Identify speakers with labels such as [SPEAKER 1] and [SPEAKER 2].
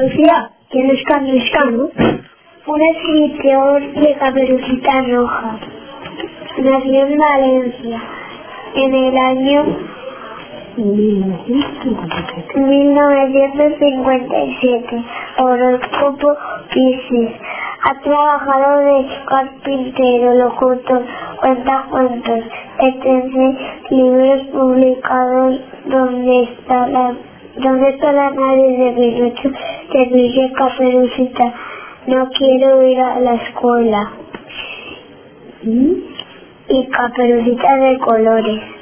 [SPEAKER 1] Lucía, ¿quién es Carlos?
[SPEAKER 2] Un escritor de Caperucita Roja. Nació en Valencia en el año 1957. Horóscopo Piscis. Ha trabajado de carpintero, locutor, cuenta cuentos, extense libros publicados donde está la ¿Dónde está la madre de Pinocho que dice Caperucita? No quiero ir a la escuela. Y Caperucita de colores.